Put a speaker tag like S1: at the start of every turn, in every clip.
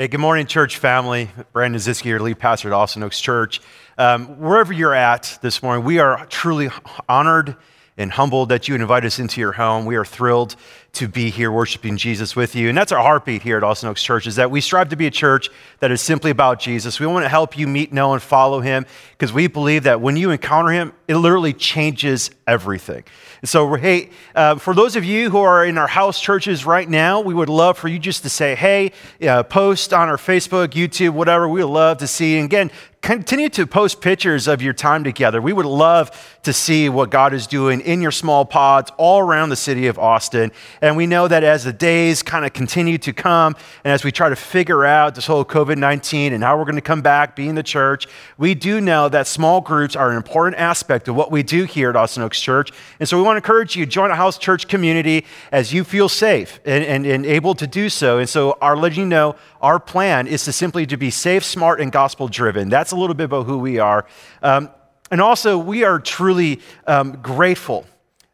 S1: Hey, good morning, church family. Brandon Ziski, your lead pastor at Austin Oaks Church. Um, wherever you're at this morning, we are truly honored and humbled that you invite us into your home. We are thrilled to be here worshiping Jesus with you. And that's our heartbeat here at Austin Oaks Church is that we strive to be a church that is simply about Jesus. We want to help you meet, know, and follow him because we believe that when you encounter him, it literally changes everything. And so, hey, uh, for those of you who are in our house churches right now, we would love for you just to say, hey, uh, post on our Facebook, YouTube, whatever. We would love to see. And again, continue to post pictures of your time together. We would love to see what God is doing in your small pods all around the city of Austin. And we know that as the days kind of continue to come and as we try to figure out this whole COVID 19 and how we're going to come back, be in the church, we do know that small groups are an important aspect of what we do here at Austin Oaks Church. And so we want to encourage you, to join a house church community as you feel safe and, and, and able to do so. And so our letting you know our plan is to simply to be safe, smart, and gospel driven. That's a little bit about who we are. Um, and also, we are truly um, grateful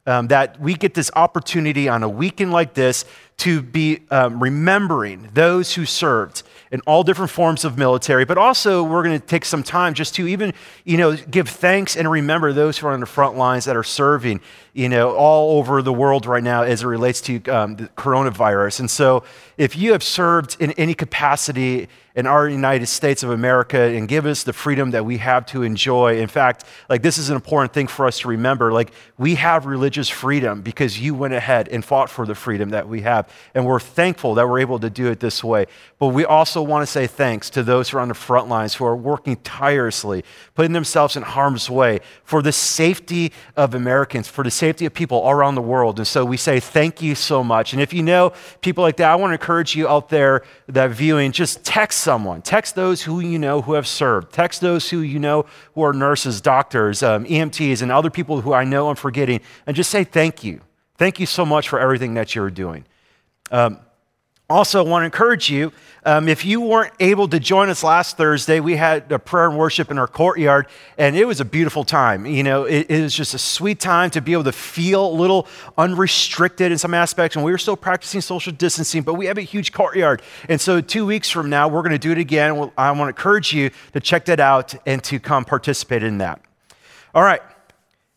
S1: um, that we get this opportunity on a weekend like this to be um, remembering those who served in all different forms of military, but also we're going to take some time just to even, you know, give thanks and remember those who are on the front lines that are serving, you know, all over the world right now as it relates to um, the coronavirus. And so if you have served in any capacity in our United States of America and give us the freedom that we have to enjoy. In fact, like this is an important thing for us to remember. Like we have religious freedom because you went ahead and fought for the freedom that we have. And we're thankful that we're able to do it this way. But we also want to say thanks to those who are on the front lines who are working tirelessly, putting themselves in harm's way for the safety of Americans, for the safety of people all around the world. And so we say thank you so much. And if you know people like that, I want to encourage you out there that viewing, just text someone. Text those who you know who have served. Text those who you know who are nurses, doctors, um, EMTs, and other people who I know I'm forgetting, and just say thank you. Thank you so much for everything that you're doing. Um, also, want to encourage you um, if you weren't able to join us last Thursday, we had a prayer and worship in our courtyard, and it was a beautiful time. You know, it, it was just a sweet time to be able to feel a little unrestricted in some aspects. And we were still practicing social distancing, but we have a huge courtyard. And so, two weeks from now, we're going to do it again. I want to encourage you to check that out and to come participate in that. All right.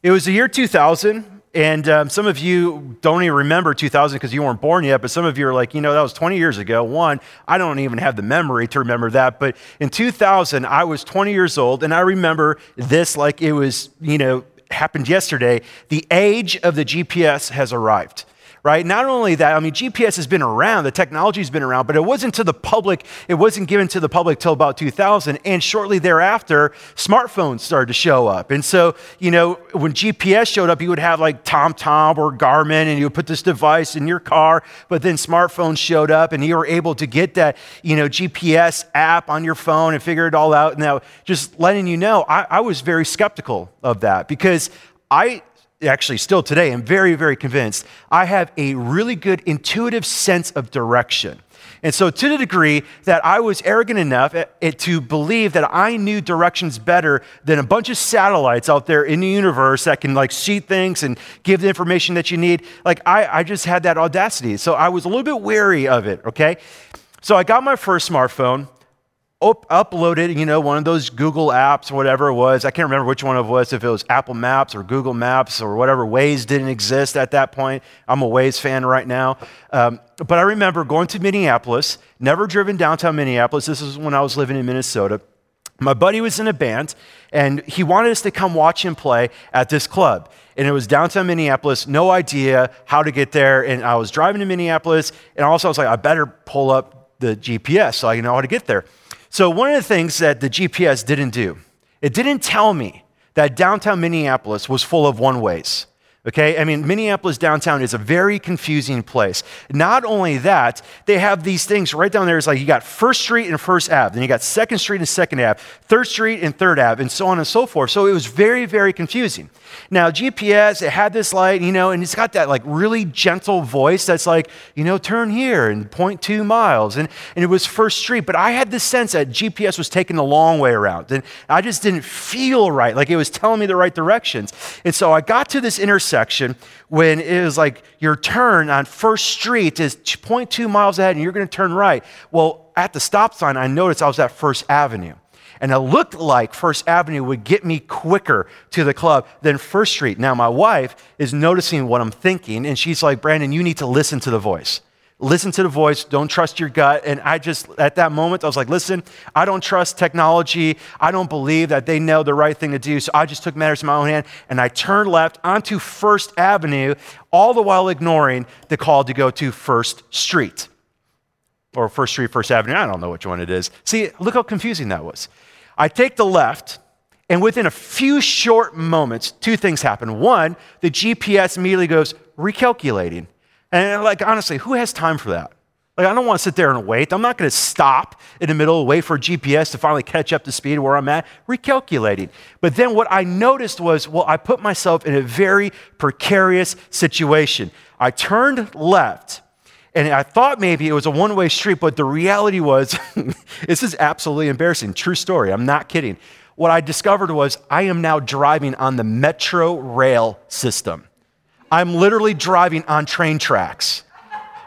S1: It was the year 2000. And um, some of you don't even remember 2000 because you weren't born yet, but some of you are like, you know, that was 20 years ago. One, I don't even have the memory to remember that. But in 2000, I was 20 years old, and I remember this like it was, you know, happened yesterday. The age of the GPS has arrived right? Not only that, I mean, GPS has been around, the technology has been around, but it wasn't to the public, it wasn't given to the public till about 2000. And shortly thereafter, smartphones started to show up. And so, you know, when GPS showed up, you would have like TomTom or Garmin, and you would put this device in your car, but then smartphones showed up, and you were able to get that, you know, GPS app on your phone and figure it all out. Now, just letting you know, I, I was very skeptical of that because I actually still today, I'm very, very convinced I have a really good intuitive sense of direction. And so, to the degree that I was arrogant enough eh, to believe that I knew directions better than a bunch of satellites out there in the universe that can like see things and give the information that you need, like I, I just had that audacity. So, I was a little bit wary of it, okay? So, I got my first smartphone up, uploaded, you know, one of those Google apps or whatever it was. I can't remember which one it was, if it was Apple Maps or Google Maps or whatever. Waze didn't exist at that point. I'm a Waze fan right now. Um, but I remember going to Minneapolis, never driven downtown Minneapolis. This is when I was living in Minnesota. My buddy was in a band, and he wanted us to come watch him play at this club. And it was downtown Minneapolis, no idea how to get there. And I was driving to Minneapolis, and also I was like, I better pull up the GPS so I know how to get there. So, one of the things that the GPS didn't do, it didn't tell me that downtown Minneapolis was full of one ways. Okay, I mean, Minneapolis downtown is a very confusing place. Not only that, they have these things right down there. It's like you got First Street and First Ave, then you got Second Street and Second Ave, Third Street and Third Ave, and so on and so forth. So it was very, very confusing. Now, GPS, it had this light, you know, and it's got that like really gentle voice that's like, you know, turn here and point two miles. And, and it was First Street. But I had this sense that GPS was taking the long way around. And I just didn't feel right, like it was telling me the right directions. And so I got to this intersection when it was like your turn on First Street is 0.2 miles ahead and you're going to turn right. Well, at the stop sign, I noticed I was at First Avenue. And it looked like First Avenue would get me quicker to the club than First Street. Now, my wife is noticing what I'm thinking, and she's like, Brandon, you need to listen to the voice. Listen to the voice, don't trust your gut. And I just, at that moment, I was like, listen, I don't trust technology. I don't believe that they know the right thing to do. So I just took matters in my own hand and I turned left onto First Avenue, all the while ignoring the call to go to First Street or First Street, First Avenue. I don't know which one it is. See, look how confusing that was. I take the left, and within a few short moments, two things happen. One, the GPS immediately goes recalculating. And like, honestly, who has time for that? Like, I don't want to sit there and wait. I'm not going to stop in the middle, wait for GPS to finally catch up to speed where I'm at, recalculating. But then what I noticed was, well, I put myself in a very precarious situation. I turned left, and I thought maybe it was a one way street, but the reality was this is absolutely embarrassing. True story. I'm not kidding. What I discovered was I am now driving on the Metro rail system. I'm literally driving on train tracks.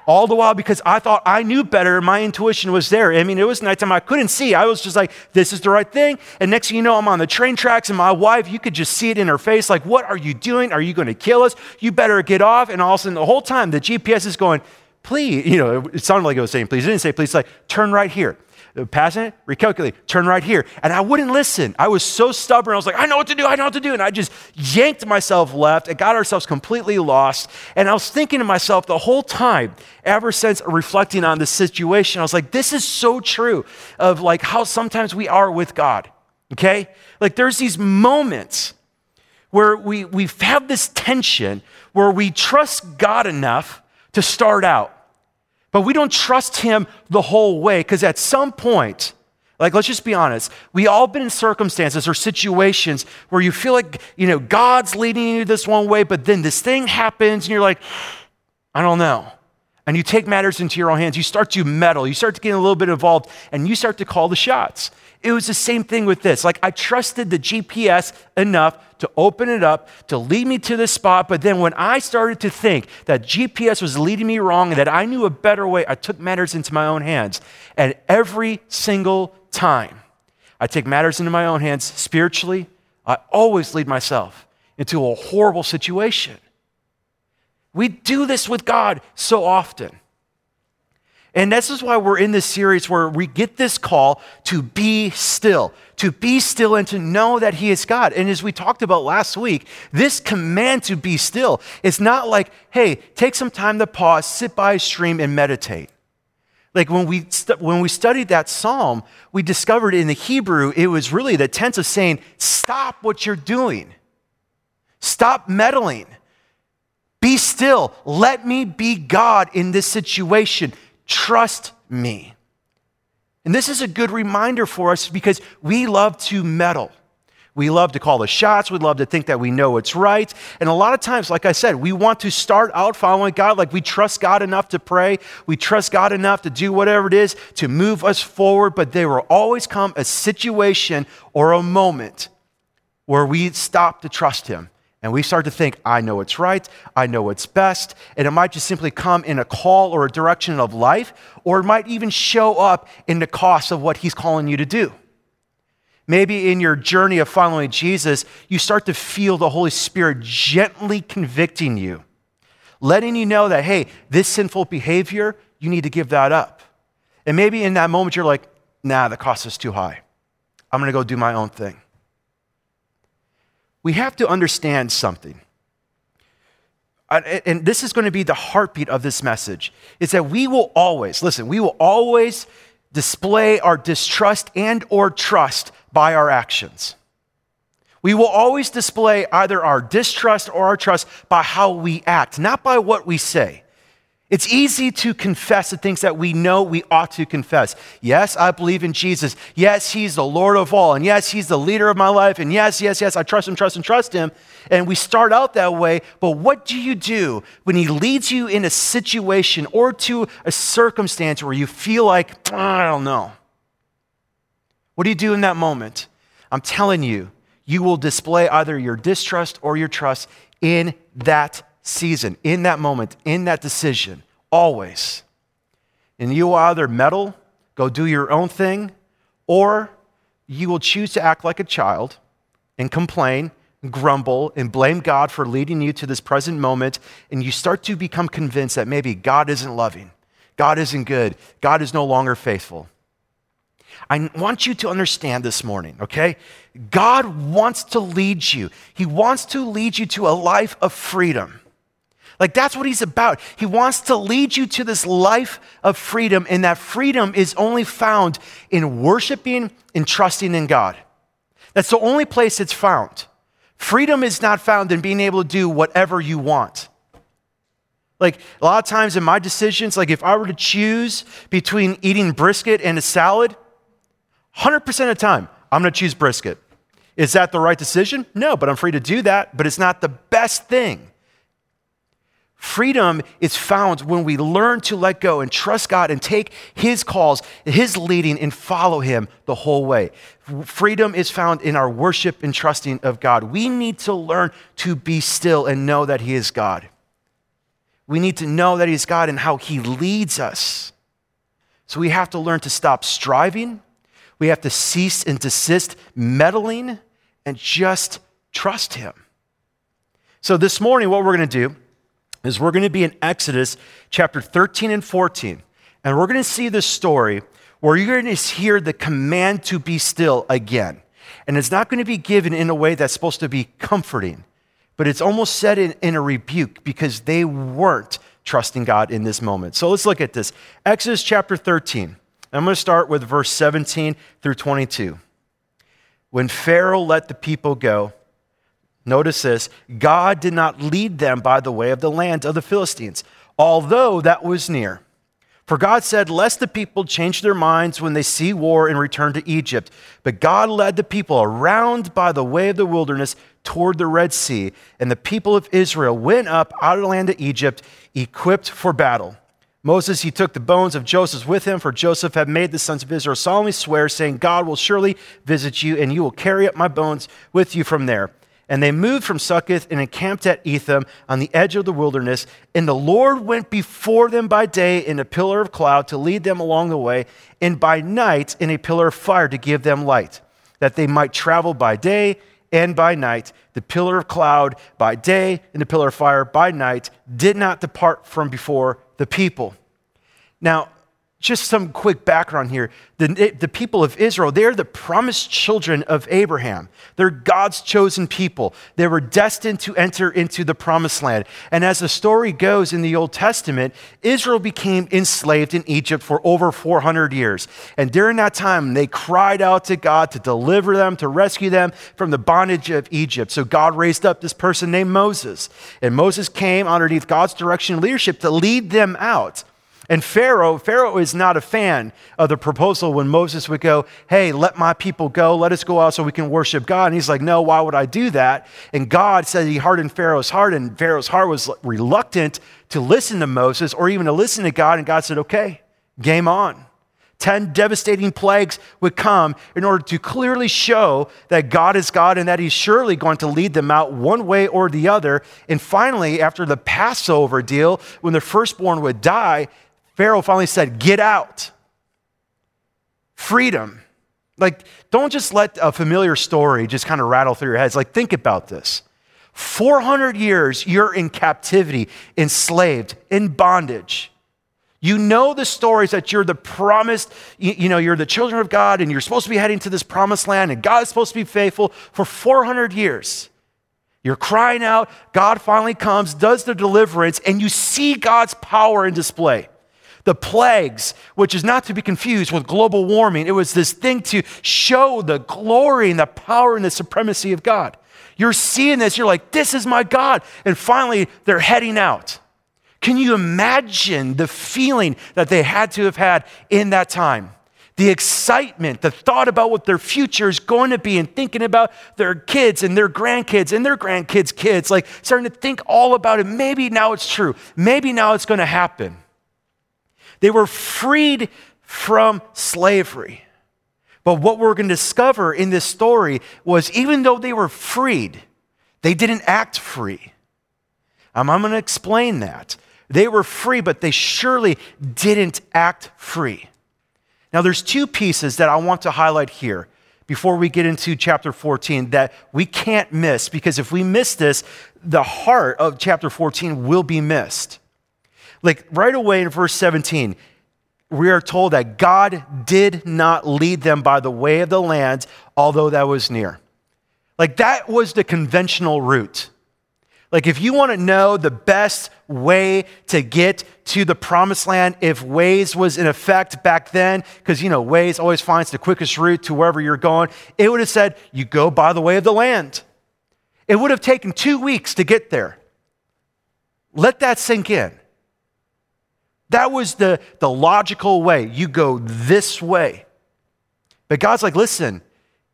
S1: All the while because I thought I knew better. My intuition was there. I mean, it was nighttime. I couldn't see. I was just like, this is the right thing. And next thing you know, I'm on the train tracks, and my wife, you could just see it in her face like, what are you doing? Are you going to kill us? You better get off. And all of a sudden, the whole time, the GPS is going, please, you know, it sounded like it was saying please. It didn't say please, it's like turn right here. Uh, Passing it, recalculate, turn right here. And I wouldn't listen. I was so stubborn. I was like, I know what to do, I know what to do. And I just yanked myself left and got ourselves completely lost. And I was thinking to myself the whole time, ever since reflecting on this situation, I was like, this is so true of like how sometimes we are with God. Okay? Like there's these moments where we, we have this tension where we trust God enough to start out. But we don't trust him the whole way because at some point, like let's just be honest, we all been in circumstances or situations where you feel like, you know, God's leading you this one way, but then this thing happens and you're like, I don't know. And you take matters into your own hands. You start to meddle. You start to get a little bit involved and you start to call the shots. It was the same thing with this. Like I trusted the GPS enough to open it up, to lead me to this spot. But then when I started to think that GPS was leading me wrong and that I knew a better way, I took matters into my own hands. And every single time I take matters into my own hands spiritually, I always lead myself into a horrible situation. We do this with God so often. And this is why we're in this series where we get this call to be still, to be still and to know that He is God. And as we talked about last week, this command to be still is not like, hey, take some time to pause, sit by a stream, and meditate. Like when we, when we studied that psalm, we discovered in the Hebrew, it was really the tense of saying, stop what you're doing, stop meddling. Be still. Let me be God in this situation. Trust me. And this is a good reminder for us because we love to meddle. We love to call the shots. We love to think that we know what's right. And a lot of times, like I said, we want to start out following God. Like we trust God enough to pray. We trust God enough to do whatever it is to move us forward. But there will always come a situation or a moment where we stop to trust Him and we start to think, I know what's right, I know what's best. And it might just simply come in a call or a direction of life, or it might even show up in the cost of what he's calling you to do. Maybe in your journey of following Jesus, you start to feel the Holy Spirit gently convicting you, letting you know that, hey, this sinful behavior, you need to give that up. And maybe in that moment, you're like, nah, the cost is too high. I'm going to go do my own thing we have to understand something. And this is going to be the heartbeat of this message is that we will always, listen, we will always display our distrust and or trust by our actions. We will always display either our distrust or our trust by how we act, not by what we say. It's easy to confess the things that we know we ought to confess. Yes, I believe in Jesus. Yes, He's the Lord of all. And yes, He's the leader of my life. And yes, yes, yes, I trust Him, trust Him, trust Him. And we start out that way. But what do you do when He leads you in a situation or to a circumstance where you feel like, ah, I don't know? What do you do in that moment? I'm telling you, you will display either your distrust or your trust in that season, in that moment, in that decision, always. And you will either meddle, go do your own thing, or you will choose to act like a child and complain, and grumble, and blame God for leading you to this present moment, and you start to become convinced that maybe God isn't loving, God isn't good, God is no longer faithful. I want you to understand this morning, okay? God wants to lead you. He wants to lead you to a life of freedom. Like that's what he's about. He wants to lead you to this life of freedom, and that freedom is only found in worshiping and trusting in God. That's the only place it's found. Freedom is not found in being able to do whatever you want. Like a lot of times in my decisions, like if I were to choose between eating brisket and a salad, 100% of the time, I'm going to choose brisket. Is that the right decision? No, but I'm free to do that, but it's not the best thing. Freedom is found when we learn to let go and trust God and take His calls, His leading, and follow Him the whole way. Freedom is found in our worship and trusting of God. We need to learn to be still and know that He is God. We need to know that He is God and how He leads us. So we have to learn to stop striving. We have to cease and desist meddling and just trust Him. So this morning, what we're going to do is we're going to be in Exodus chapter 13 and 14. And we're going to see this story where you're going to hear the command to be still again. And it's not going to be given in a way that's supposed to be comforting, but it's almost said in, in a rebuke because they weren't trusting God in this moment. So let's look at this. Exodus chapter 13. I'm going to start with verse 17 through 22. When Pharaoh let the people go, Notice this God did not lead them by the way of the land of the Philistines, although that was near. For God said, Lest the people change their minds when they see war and return to Egypt. But God led the people around by the way of the wilderness toward the Red Sea, and the people of Israel went up out of the land of Egypt, equipped for battle. Moses, he took the bones of Joseph with him, for Joseph had made the sons of Israel solemnly swear, saying, God will surely visit you, and you will carry up my bones with you from there. And they moved from Succoth and encamped at Etham on the edge of the wilderness. And the Lord went before them by day in a pillar of cloud to lead them along the way, and by night in a pillar of fire to give them light, that they might travel by day and by night. The pillar of cloud by day and the pillar of fire by night did not depart from before the people. Now, just some quick background here. The, the people of Israel, they're the promised children of Abraham. They're God's chosen people. They were destined to enter into the promised land. And as the story goes in the Old Testament, Israel became enslaved in Egypt for over 400 years. And during that time, they cried out to God to deliver them, to rescue them from the bondage of Egypt. So God raised up this person named Moses. And Moses came underneath God's direction and leadership to lead them out. And Pharaoh, Pharaoh is not a fan of the proposal when Moses would go, Hey, let my people go. Let us go out so we can worship God. And he's like, No, why would I do that? And God said he hardened Pharaoh's heart, and Pharaoh's heart was reluctant to listen to Moses or even to listen to God. And God said, Okay, game on. 10 devastating plagues would come in order to clearly show that God is God and that He's surely going to lead them out one way or the other. And finally, after the Passover deal, when the firstborn would die, Pharaoh finally said, Get out. Freedom. Like, don't just let a familiar story just kind of rattle through your heads. Like, think about this. 400 years you're in captivity, enslaved, in bondage. You know the stories that you're the promised, you, know, you're the children of God and you're supposed to be heading to this promised land and God is supposed to be faithful for 400 years. You're crying out, God finally comes, does the deliverance, and you see God's power in display the plagues, which is not to be confused with global warming. It was this thing to show the glory and the power and the supremacy of God. You're seeing this, you're like, this is my God. And finally, they're heading out. Can you imagine the feeling that they had to have had in that time? The excitement, the thought about what their future is going to be, and thinking about their kids and their grandkids and their grandkids' kids, like starting to think all about it. Maybe now it's true. Maybe now it's going to happen. They were freed from slavery. But what we're going to discover in this story was even though they were freed, they didn't act free. Um, I'm going to explain that. They were free, but they surely didn't act free. Now, there's two pieces that I want to highlight here before we get into chapter 14 that we can't miss because if we miss this, the heart of chapter 14 will be missed. Like right away in verse 17, we are told that God did not lead them by the way of the land, although that was near. Like that was the conventional route. Like, if you want to know the best way to get to the promised land, if Waze was in effect back then, because, you know, Waze always finds the quickest route to wherever you're going, it would have said, you go by the way of the land. It would have taken two weeks to get there. Let that sink in. That was the, the logical way. You go this way. But God's like, listen,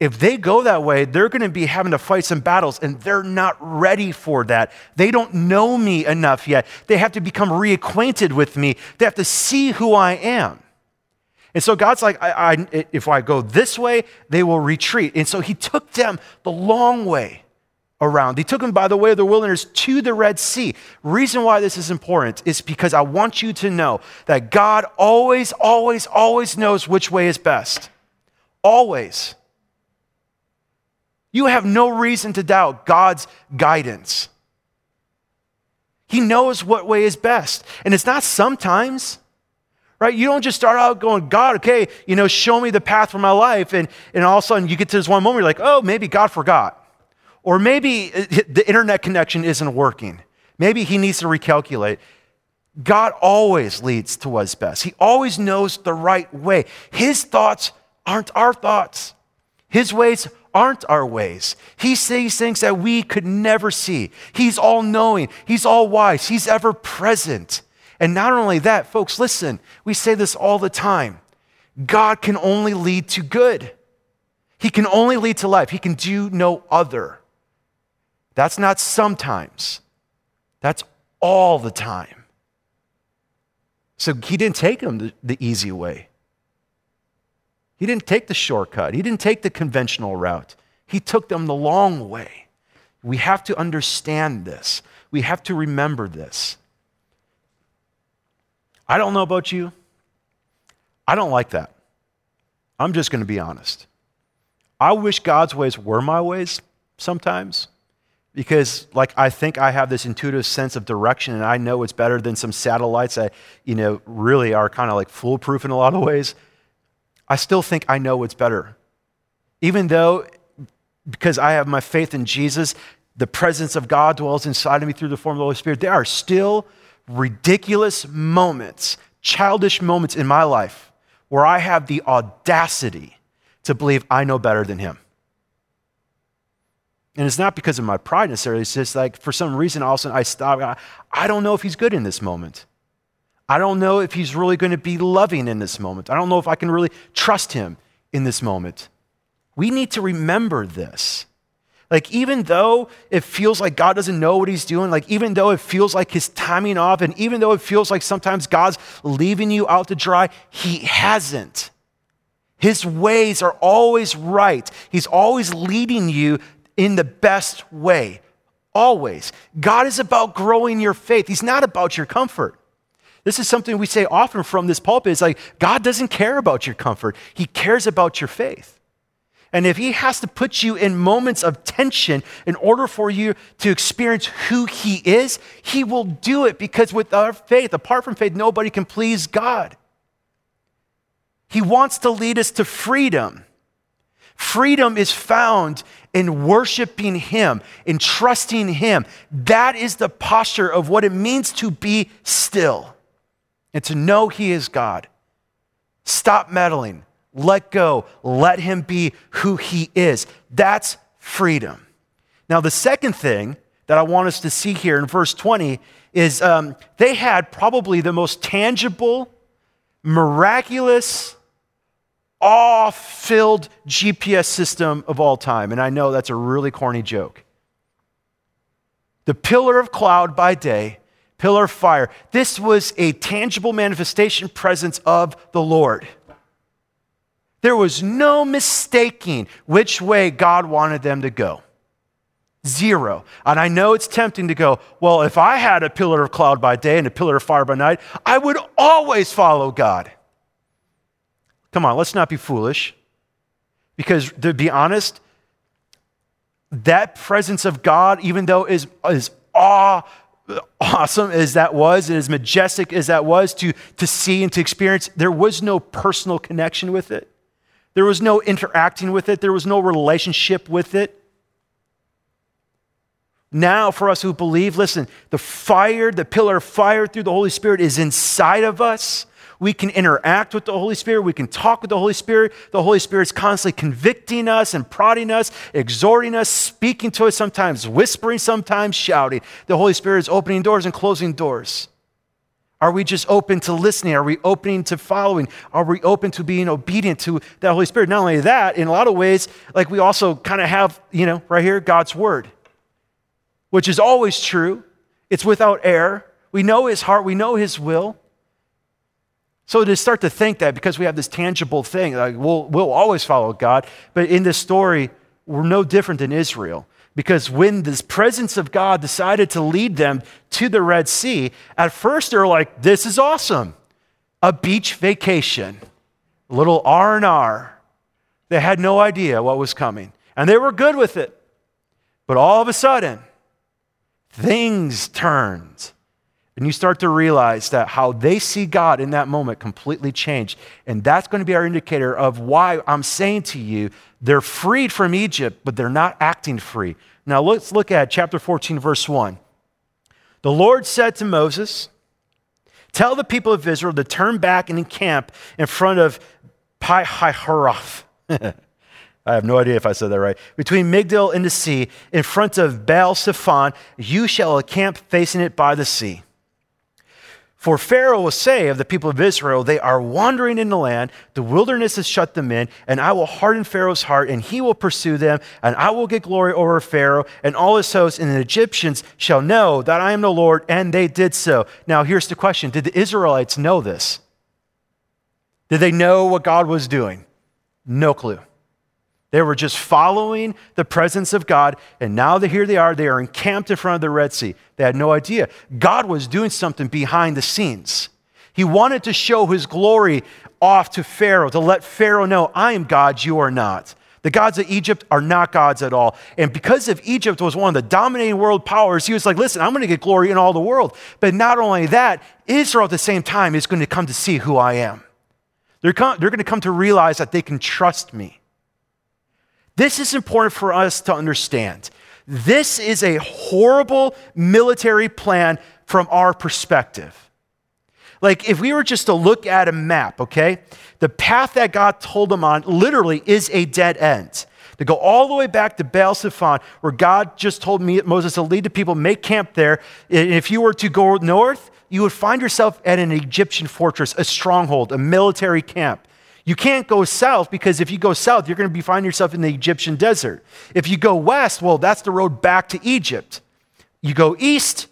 S1: if they go that way, they're going to be having to fight some battles, and they're not ready for that. They don't know me enough yet. They have to become reacquainted with me, they have to see who I am. And so God's like, I, I, if I go this way, they will retreat. And so He took them the long way around. He took them by the way of the wilderness to the Red Sea. Reason why this is important is because I want you to know that God always, always, always knows which way is best. Always. You have no reason to doubt God's guidance. He knows what way is best. And it's not sometimes, right? You don't just start out going, God, okay, you know, show me the path for my life. And, and all of a sudden you get to this one moment, you're like, oh, maybe God forgot. Or maybe uh, the internet connection isn't working. Maybe he needs to recalculate. God always leads to what's best. He always knows the right way. His thoughts aren't our thoughts. His ways aren't our ways. He sees things that we could never see. He's all knowing, He's all wise, He's ever present. And not only that, folks, listen, we say this all the time God can only lead to good, He can only lead to life, He can do no other. That's not sometimes, that's all the time. So He didn't take them the, easy way. He didn't take the shortcut, he didn't take the conventional route. He took them the long way. We have to understand this. We have to remember this. I don't know about you. I don't like that. I'm just going to be honest. I wish God's ways were my ways sometimes because like I think I have this intuitive sense of direction and I know it's better than some satellites that you know really are kind of like foolproof in a lot of ways. I still think I know what's better. Even though, because I have my faith in Jesus, the presence of God dwells inside of me through the form of the Holy Spirit, there are still ridiculous moments, childish moments in my life where I have the audacity to believe I know better than Him. And it's not because of my pride necessarily. It's just like for some reason, all of a sudden I stop. I, I don't know if he's good in this moment. I don't know if he's really going to be loving in this moment. I don't know if I can really trust him in this moment. We need to remember this. Like, even though it feels like God doesn't know what he's doing, like, even though it feels like his timing off, and even though it feels like sometimes God's leaving you out to dry, he hasn't. His ways are always right. He's always leading you in the best way. Always. God is about growing your faith, He's not about your comfort. This is something we say often from this pulpit. It's like God doesn't care about your comfort, He cares about your faith. And if He has to put you in moments of tension in order for you to experience who He is, He will do it because with our faith, apart from faith, nobody can please God. He wants to lead us to freedom. Freedom is found in worshiping Him, in trusting Him. That is the posture of what it means to be still and to know He is God. Stop meddling. Let go. Let Him be who He is. That's freedom. Now, the second thing that I want us to see here in verse 20 is um, they had probably the most tangible, miraculous, awe filled GPS system of all time. And I know that's a really corny joke. The pillar of cloud by day pillar of fire. This was a tangible manifestation presence of the Lord. There was no mistaking which way God wanted them to go. Zero. And I know it's tempting to go, well, if I had a pillar of cloud by day and a pillar of fire by night, I would always follow God. Come on, let's not be foolish. Because to be honest, that presence of God, even though is is awe awesome as that was and as majestic as that was to, to see and to experience, there was no personal connection with it. There was no interacting with it. There was no relationship with it. Now, for us who believe, listen, the fire, the pillar of fire through the Holy Spirit is inside of us. We can interact with the Holy Spirit. We can talk with the Holy Spirit. The Holy Spirit's constantly convicting us and prodding us, exhorting us, speaking to us, sometimes whispering, sometimes shouting. The Holy Spirit is opening doors and closing doors. Are we just open to listening? Are we open to following? Are we open to being obedient to the Holy Spirit? Not only that, in a lot of ways, like we also kind of have, you know, right here, God's Word, which is always true. It's without error. We know His heart, we know His will. So to start to think that because we have this tangible thing, like we'll, we'll always follow God, but in this story, we're no different than Israel. Because when this presence of God decided to lead them to the Red Sea, at first they're like, this is awesome. A beach vacation, a little R&R. They had no idea what was coming. And they were good with it. But all of a sudden, things turned. And you start to realize that how they see God in that moment completely changed. And that's going to be our indicator of why I'm saying to you, they're freed from Egypt, but they're not acting free. Now let's look at chapter 14, verse 1. The Lord said to Moses, Tell the people of Israel to turn back and encamp in front of Pi Hahiroth. I have no idea if I said that right. Between Migdol and the sea, in front of Baal Zephon, you shall encamp facing it by the sea. For Pharaoh will say of the people of Israel, They are wandering in the land, the wilderness has shut them in, and I will harden Pharaoh's heart, and he will pursue them, and I will get glory over Pharaoh and all his hosts, and the Egyptians shall know that I am the Lord, and they did so. Now, here's the question Did the Israelites know this? Did they know what God was doing? No clue. They were just following the presence of God, and now that here they are, they are encamped in front of the Red Sea. They had no idea. God was doing something behind the scenes. He wanted to show his glory off to Pharaoh, to let Pharaoh know, I am God, you are not. The gods of Egypt are not gods at all. And because of Egypt was one of the dominating world powers, he was like, listen, I'm going to get glory in all the world. But not only that, Israel at the same time is going to come to see who I am. They're, they're going to come to realize that they can trust me. This is important for us to understand. This is a horrible military plan from our perspective. Like, if we were just to look at a map, okay, the path that God told them on literally is a dead end. To go all the way back to Baal Zephon, where God just told me, Moses to lead the people, make camp there. And if you were to go north, you would find yourself at an Egyptian fortress, a stronghold, a military camp. You can't go south because if you go south, you're going to be finding yourself in the Egyptian desert. If you go west, well, that's the road back to Egypt. You go east,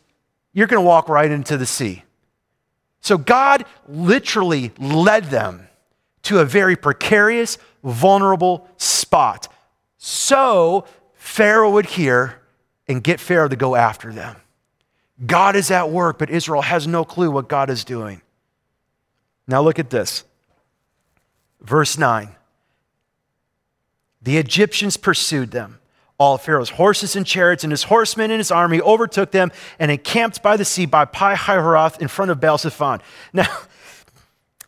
S1: you're going to walk right into the sea. So God literally led them to a very precarious, vulnerable spot. So Pharaoh would hear and get Pharaoh to go after them. God is at work, but Israel has no clue what God is doing. Now look at this. Verse 9 The Egyptians pursued them. All Pharaoh's horses and chariots and his horsemen and his army overtook them and encamped by the sea by Pi Hahiroth in front of Baal Zephon. Now,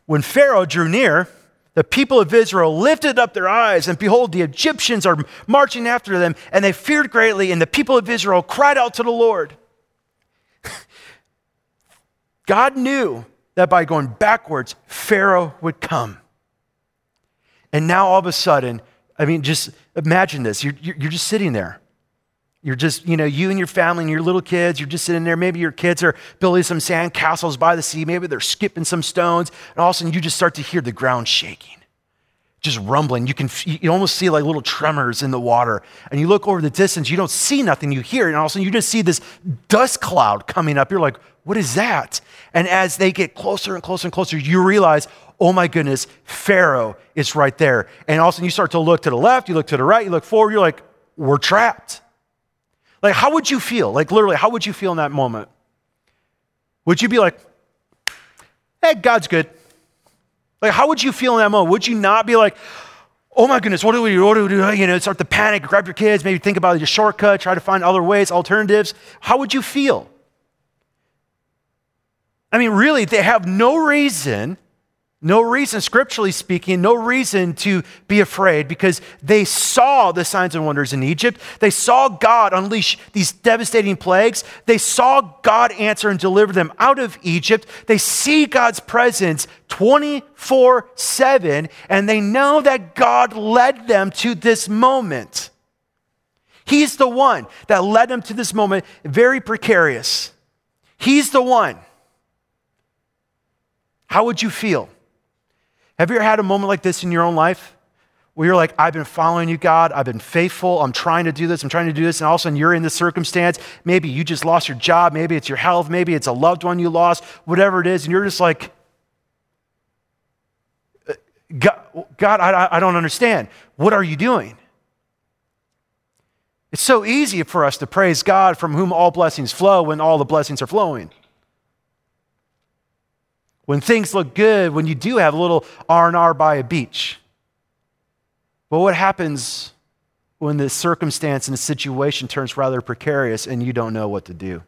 S1: when Pharaoh drew near, the people of Israel lifted up their eyes, and behold, the Egyptians are marching after them, and they feared greatly, and the people of Israel cried out to the Lord. God knew that by going backwards, Pharaoh would come. And now all of a sudden, I mean, just imagine this. You're, you're just sitting there. You're just, you know, you and your family and your little kids, you're just sitting there. Maybe your kids are building some sand castles by the sea. Maybe they're skipping some stones. And all of a sudden, you just start to hear the ground shaking, just rumbling. You can you almost see like little tremors in the water. And you look over the distance, you don't see nothing, you hear it. And all of a sudden, you just see this dust cloud coming up. You're like, what is that? And as they get closer and closer and closer, you realize, oh my goodness, Pharaoh is right there. And all of a sudden you start to look to the left, you look to the right, you look forward, you're like, we're trapped. Like, how would you feel? Like, literally, how would you feel in that moment? Would you be like, hey, God's good? Like, how would you feel in that moment? Would you not be like, oh my goodness, what do we do? What do we do? You know, start to panic, grab your kids, maybe think about your shortcut, try to find other ways, alternatives. How would you feel? I mean, really, they have no reason no reason, scripturally speaking, no reason to be afraid because they saw the signs and wonders in Egypt. They saw God unleash these devastating plagues. They saw God answer and deliver them out of Egypt. They see God's presence 24 7, and they know that God led them to this moment. He's the one that led them to this moment, very precarious. He's the one. How would you feel? Have you ever had a moment like this in your own life? Where you're like, I've been following you, God. I've been faithful. I'm trying to do this. I'm trying to do this. And all of a sudden, you're in this circumstance. Maybe you just lost your job. Maybe it's your health. Maybe it's a loved one you lost, whatever it is. And you're just like, uh, God, God I, I don't understand. What are you doing? It's so easy for us to praise God from whom all blessings flow when all the blessings are flowing when things look good, when you do have a little R&R by a beach. But what happens when the circumstance and the situation turns rather precarious and you don't know what to do?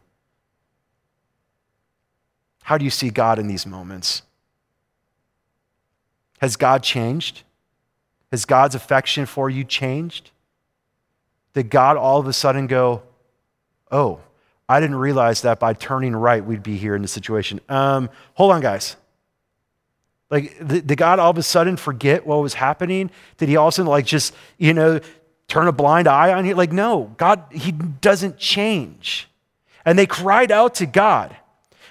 S1: How do you see God in these moments? Has God changed? Has God's affection for you changed? Did God all of a sudden go, oh, I didn't realize that by turning right, we'd be here in this situation. Um, hold on, guys. Like, did God all of a sudden forget what was happening? Did he also, like, just, you know, turn a blind eye on you? Like, no, God, he doesn't change. And they cried out to God.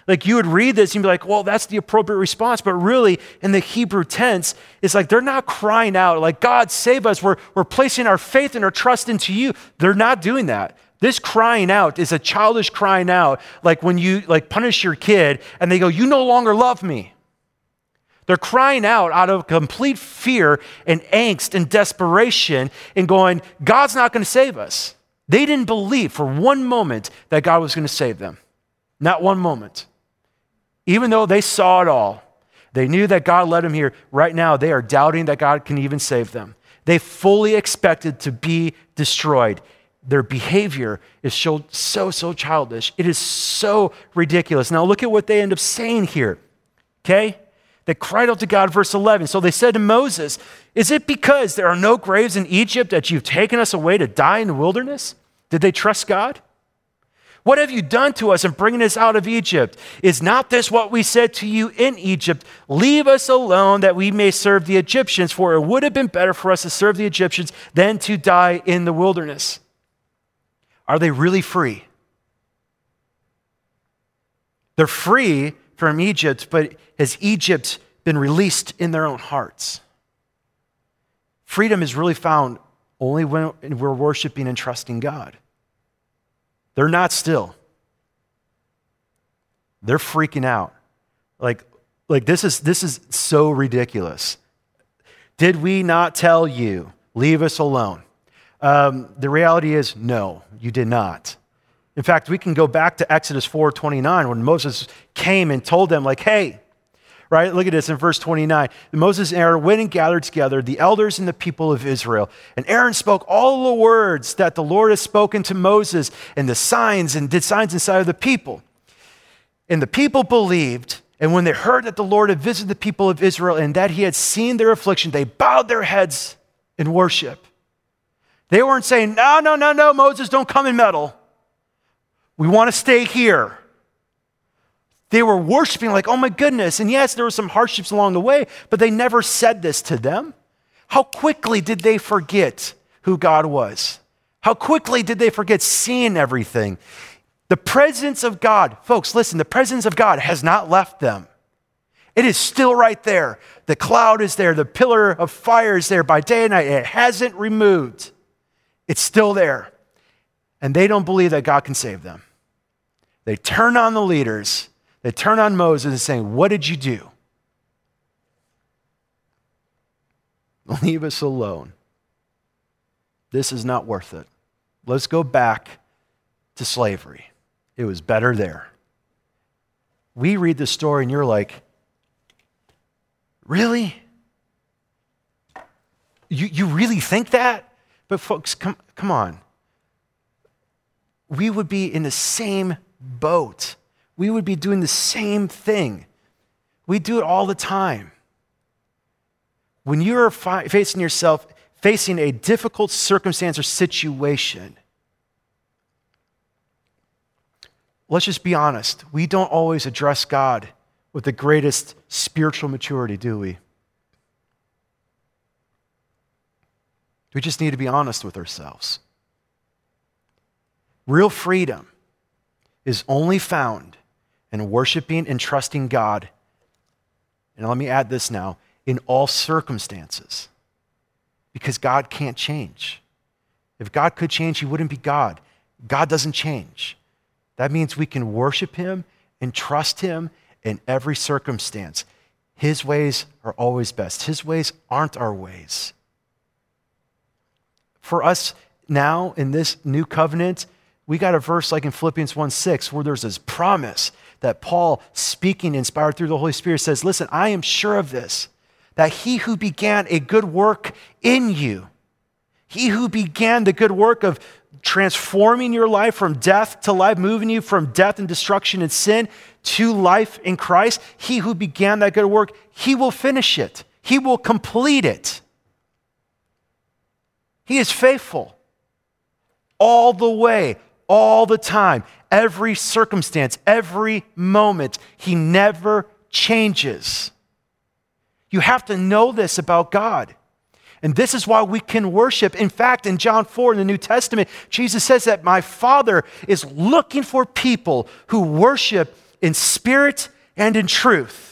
S1: Like, you would read this and be like, well, that's the appropriate response. But really, in the Hebrew tense, it's like they're not crying out, like, God, save us. We're, we're placing our faith and our trust into you. They're not doing that. This crying out is a childish crying out, like when you like punish your kid and they go, You no longer love me. They're crying out out of complete fear and angst and desperation and going, God's not going to save us. They didn't believe for one moment that God was going to save them. Not one moment. Even though they saw it all, they knew that God led them here. Right now, they are doubting that God can even save them. They fully expected to be destroyed their behavior is so, so, so childish. It is so ridiculous. Now, look at what they end up saying here, okay? They cried out to God, verse 11. So they said to Moses, Is it because there are no graves in Egypt that you've taken us away to die in the wilderness? Did they trust God? What have you done to us in bringing us out of Egypt? Is not this what we said to you in Egypt? Leave us alone that we may serve the Egyptians, for it would have been better for us to serve the Egyptians than to die in the wilderness. Are they really free? They're free from Egypt, but has Egypt been released in their own hearts? Freedom is really found only when we're worshiping and trusting God. They're not still. They're freaking out. Like, like this is this is so ridiculous. Did we not tell you, leave us alone? Um, the reality is, no, you did not. In fact, we can go back to Exodus 4:29 when Moses came and told them, like, hey, right? Look at this in verse 29. Moses and Aaron went and gathered together the elders and the people of Israel. And Aaron spoke all the words that the Lord has spoken to Moses and the signs and did signs inside of the people. And the people believed. And when they heard that the Lord had visited the people of Israel and that he had seen their affliction, they bowed their heads in worship. They weren't saying, no, no, no, no, Moses, don't come and meddle. We want to stay here. They were worshiping like, oh my goodness. And yes, there were some hardships along the way, but they never said this to them. How quickly did they forget who God was? How quickly did they forget seeing everything? The presence of God, folks, listen, the presence of God has not left them. It is still right there. The cloud is there, the pillar of fire is there by day and night. It hasn't removed. It's still there. And they don't believe that God can save them. They turn on the leaders, they turn on Moses and saying, What did you do? Leave us alone. This is not worth it. Let's go back to slavery. It was better there. We read the story and you're like, Really? You, you really think that? But, folks, come, come on. We would be in the same boat. We would be doing the same thing. We do it all the time. When you're fi- facing yourself, facing a difficult circumstance or situation, let's just be honest. We don't always address God with the greatest spiritual maturity, do we? We just need to be honest with ourselves. Real freedom is only found in worshiping and trusting God. And let me add this now in all circumstances, because God can't change. If God could change, He wouldn't be God. God doesn't change. That means we can worship Him and trust Him in every circumstance. His ways are always best, His ways aren't our ways. For us now in this new covenant, we got a verse like in Philippians 1 6 where there's this promise that Paul, speaking inspired through the Holy Spirit, says, Listen, I am sure of this, that he who began a good work in you, he who began the good work of transforming your life from death to life, moving you from death and destruction and sin to life in Christ, he who began that good work, he will finish it, he will complete it. He is faithful all the way, all the time, every circumstance, every moment. He never changes. You have to know this about God. And this is why we can worship. In fact, in John 4 in the New Testament, Jesus says that my Father is looking for people who worship in spirit and in truth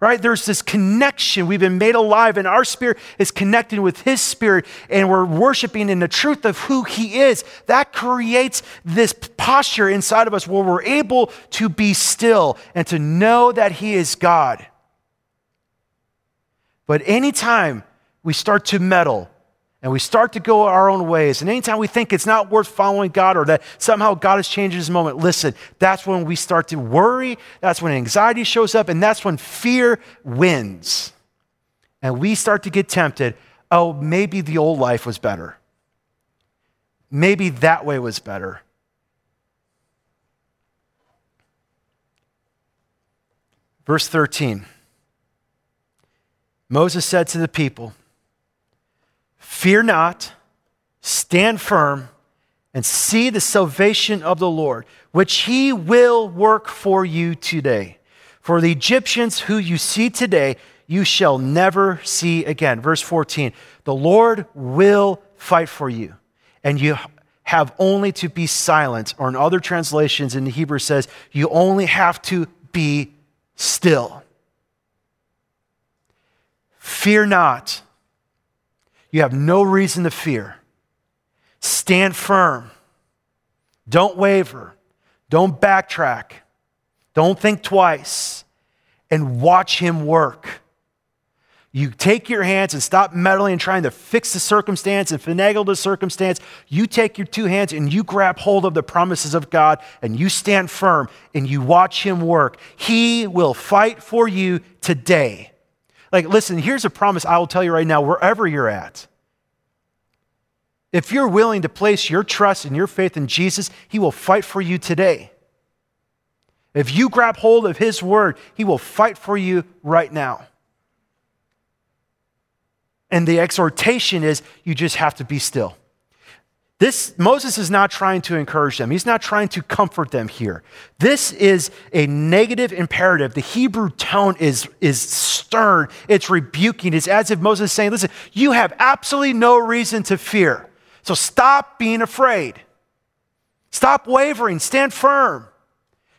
S1: right? There's this connection. We've been made alive, and our spirit is connected with His spirit, and we're worshiping in the truth of who He is. That creates this posture inside of us where we're able to be still and to know that He is God. But anytime we start to meddle, and we start to go our own ways. And anytime we think it's not worth following God or that somehow God has changed his moment, listen, that's when we start to worry. That's when anxiety shows up. And that's when fear wins. And we start to get tempted oh, maybe the old life was better. Maybe that way was better. Verse 13 Moses said to the people, Fear not, stand firm, and see the salvation of the Lord, which he will work for you today. For the Egyptians who you see today, you shall never see again. Verse 14 The Lord will fight for you, and you have only to be silent. Or in other translations in the Hebrew says, you only have to be still. Fear not you have no reason to fear. Stand firm. Don't waver. Don't backtrack. Don't think twice. And watch him work. You take your hands and stop meddling and trying to fix the circumstance and finagle the circumstance. You take your two hands and you grab hold of the promises of God and you stand firm and you watch Him work. He will fight for you today. Like, listen, here's a promise I will tell you right now, wherever you're at. If you're willing to place your trust and your faith in Jesus, He will fight for you today. If you grab hold of His word, He will fight for you right now. And the exhortation is you just have to be still. This Moses is not trying to encourage them. He's not trying to comfort them here. This is a negative imperative. The Hebrew tone is, is stern, it's rebuking. It's as if Moses is saying, Listen, you have absolutely no reason to fear. So stop being afraid. Stop wavering. Stand firm.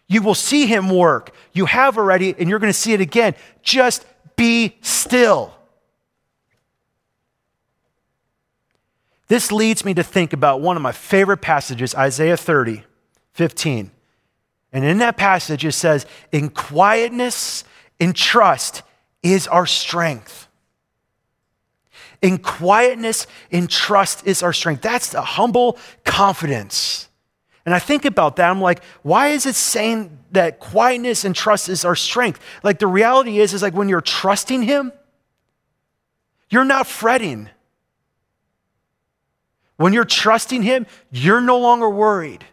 S1: You will see him work. You have already, and you're going to see it again. Just be still. This leads me to think about one of my favorite passages, Isaiah 30, 15. And in that passage, it says, In quietness, in trust is our strength. In quietness, in trust is our strength. That's the humble confidence And I think about that. I'm like, why is it saying that quietness and trust is our strength? Like the reality is, is like when you're trusting Him, you're not fretting. When you're trusting Him, you're no longer worried.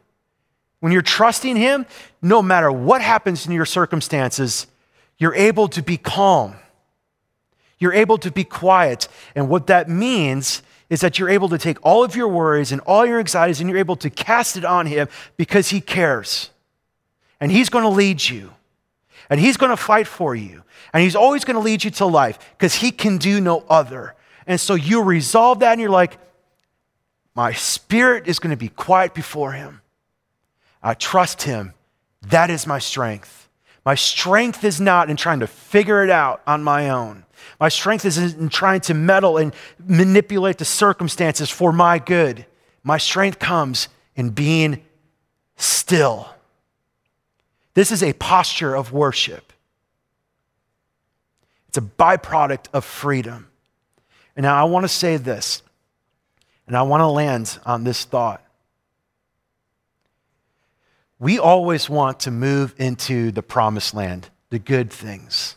S1: When you're trusting Him, no matter what happens in your circumstances, you're able to be calm. You're able to be quiet. And what that means is that you're able to take all of your worries and all your anxieties and you're able to cast it on Him because He cares. And He's going to lead you. And He's going to fight for you. And He's always going to lead you to life because He can do no other. And so you resolve that and you're like, my spirit is going to be quiet before Him. I trust Him. That is my strength. My strength is not in trying to figure it out on my own. My strength is in trying to meddle and manipulate the circumstances for my good. My strength comes in being still. This is a posture of worship, it's a byproduct of freedom. And now I want to say this, and I want to land on this thought. We always want to move into the promised land, the good things.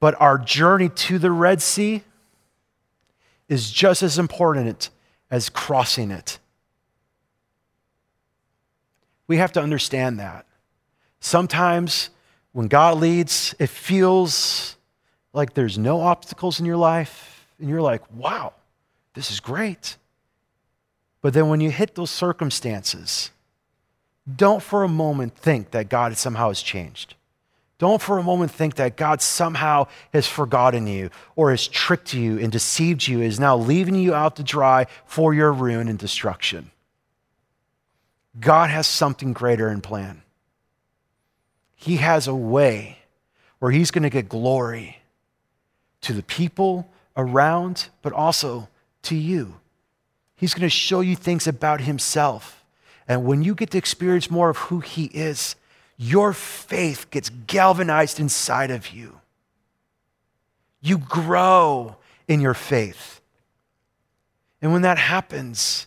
S1: But our journey to the Red Sea is just as important as crossing it. We have to understand that. Sometimes when God leads, it feels like there's no obstacles in your life, and you're like, wow, this is great. But then when you hit those circumstances, don't for a moment think that God somehow has changed. Don't for a moment think that God somehow has forgotten you or has tricked you and deceived you, is now leaving you out to dry for your ruin and destruction. God has something greater in plan. He has a way where He's going to get glory to the people around, but also to you. He's going to show you things about Himself. And when you get to experience more of who He is, your faith gets galvanized inside of you. You grow in your faith. And when that happens,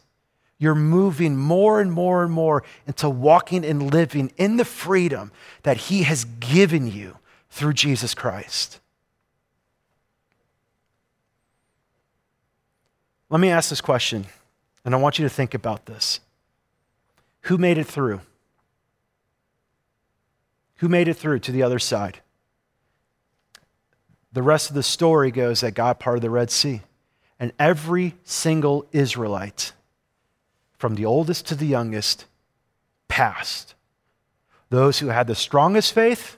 S1: you're moving more and more and more into walking and living in the freedom that He has given you through Jesus Christ. Let me ask this question, and I want you to think about this. Who made it through? Who made it through to the other side? The rest of the story goes that God parted the Red Sea. And every single Israelite, from the oldest to the youngest, passed. Those who had the strongest faith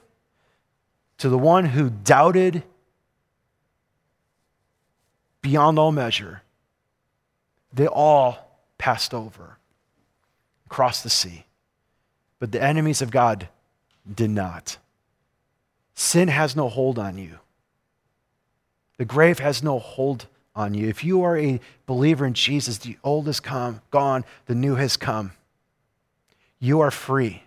S1: to the one who doubted beyond all measure, they all passed over, crossed the sea. But the enemies of God did not. Sin has no hold on you. The grave has no hold on you. If you are a believer in Jesus, the old has come, gone, the new has come. You are free.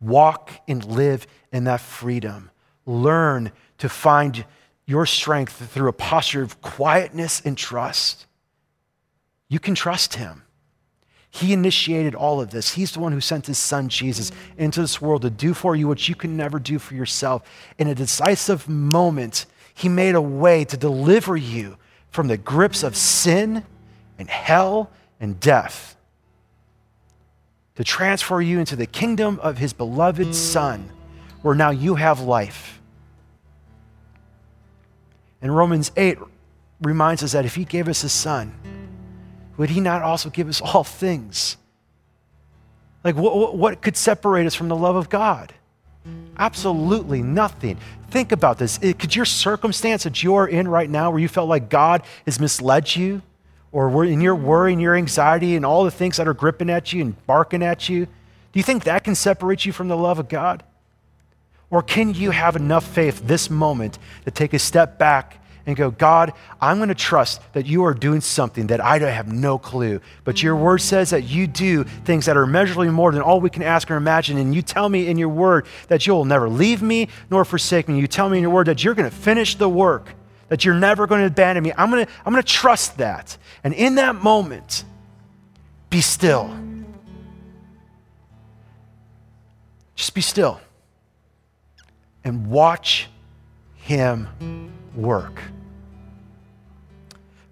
S1: Walk and live in that freedom. Learn to find your strength through a posture of quietness and trust. You can trust Him. He initiated all of this. He's the one who sent his son Jesus into this world to do for you what you can never do for yourself. In a decisive moment, he made a way to deliver you from the grips of sin and hell and death, to transfer you into the kingdom of his beloved son, where now you have life. And Romans 8 reminds us that if he gave us his son, would he not also give us all things? Like, what, what could separate us from the love of God? Absolutely nothing. Think about this. Could your circumstance that you're in right now, where you felt like God has misled you, or in your worry and your anxiety and all the things that are gripping at you and barking at you, do you think that can separate you from the love of God? Or can you have enough faith this moment to take a step back and go, God, I'm going to trust that you are doing something that I have no clue. But your word says that you do things that are measurably more than all we can ask or imagine. And you tell me in your word that you'll never leave me nor forsake me. You tell me in your word that you're going to finish the work, that you're never going to abandon me. I'm going to, I'm going to trust that. And in that moment, be still. Just be still and watch him work.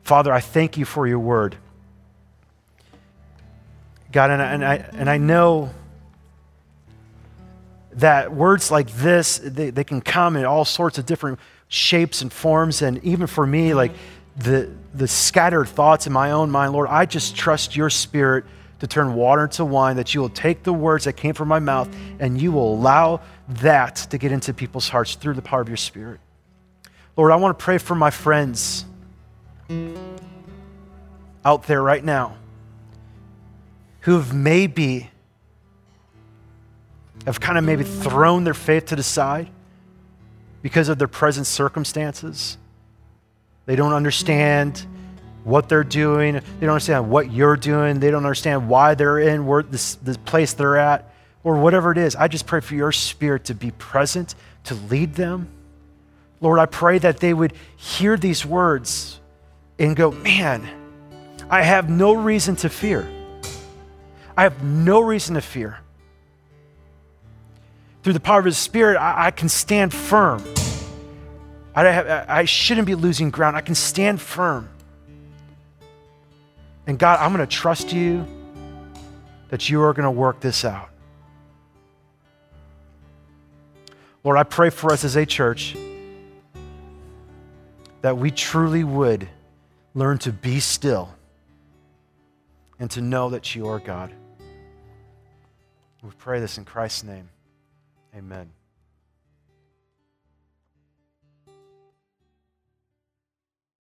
S1: Father, I thank you for your word. God, and I, and I, and I know that words like this, they, they can come in all sorts of different shapes and forms. And even for me, like the, the scattered thoughts in my own mind, Lord, I just trust your spirit to turn water into wine, that you will take the words that came from my mouth and you will allow that to get into people's hearts through the power of your spirit. Lord, I want to pray for my friends out there right now who've maybe have kind of maybe thrown their faith to the side because of their present circumstances. They don't understand what they're doing. They don't understand what you're doing. They don't understand why they're in where this, this place they're at or whatever it is. I just pray for your spirit to be present, to lead them. Lord, I pray that they would hear these words and go, man, I have no reason to fear. I have no reason to fear. Through the power of His Spirit, I, I can stand firm. I, have, I shouldn't be losing ground. I can stand firm. And God, I'm going to trust you that you are going to work this out. Lord, I pray for us as a church that we truly would learn to be still and to know that you are God. We pray this in Christ's name. Amen.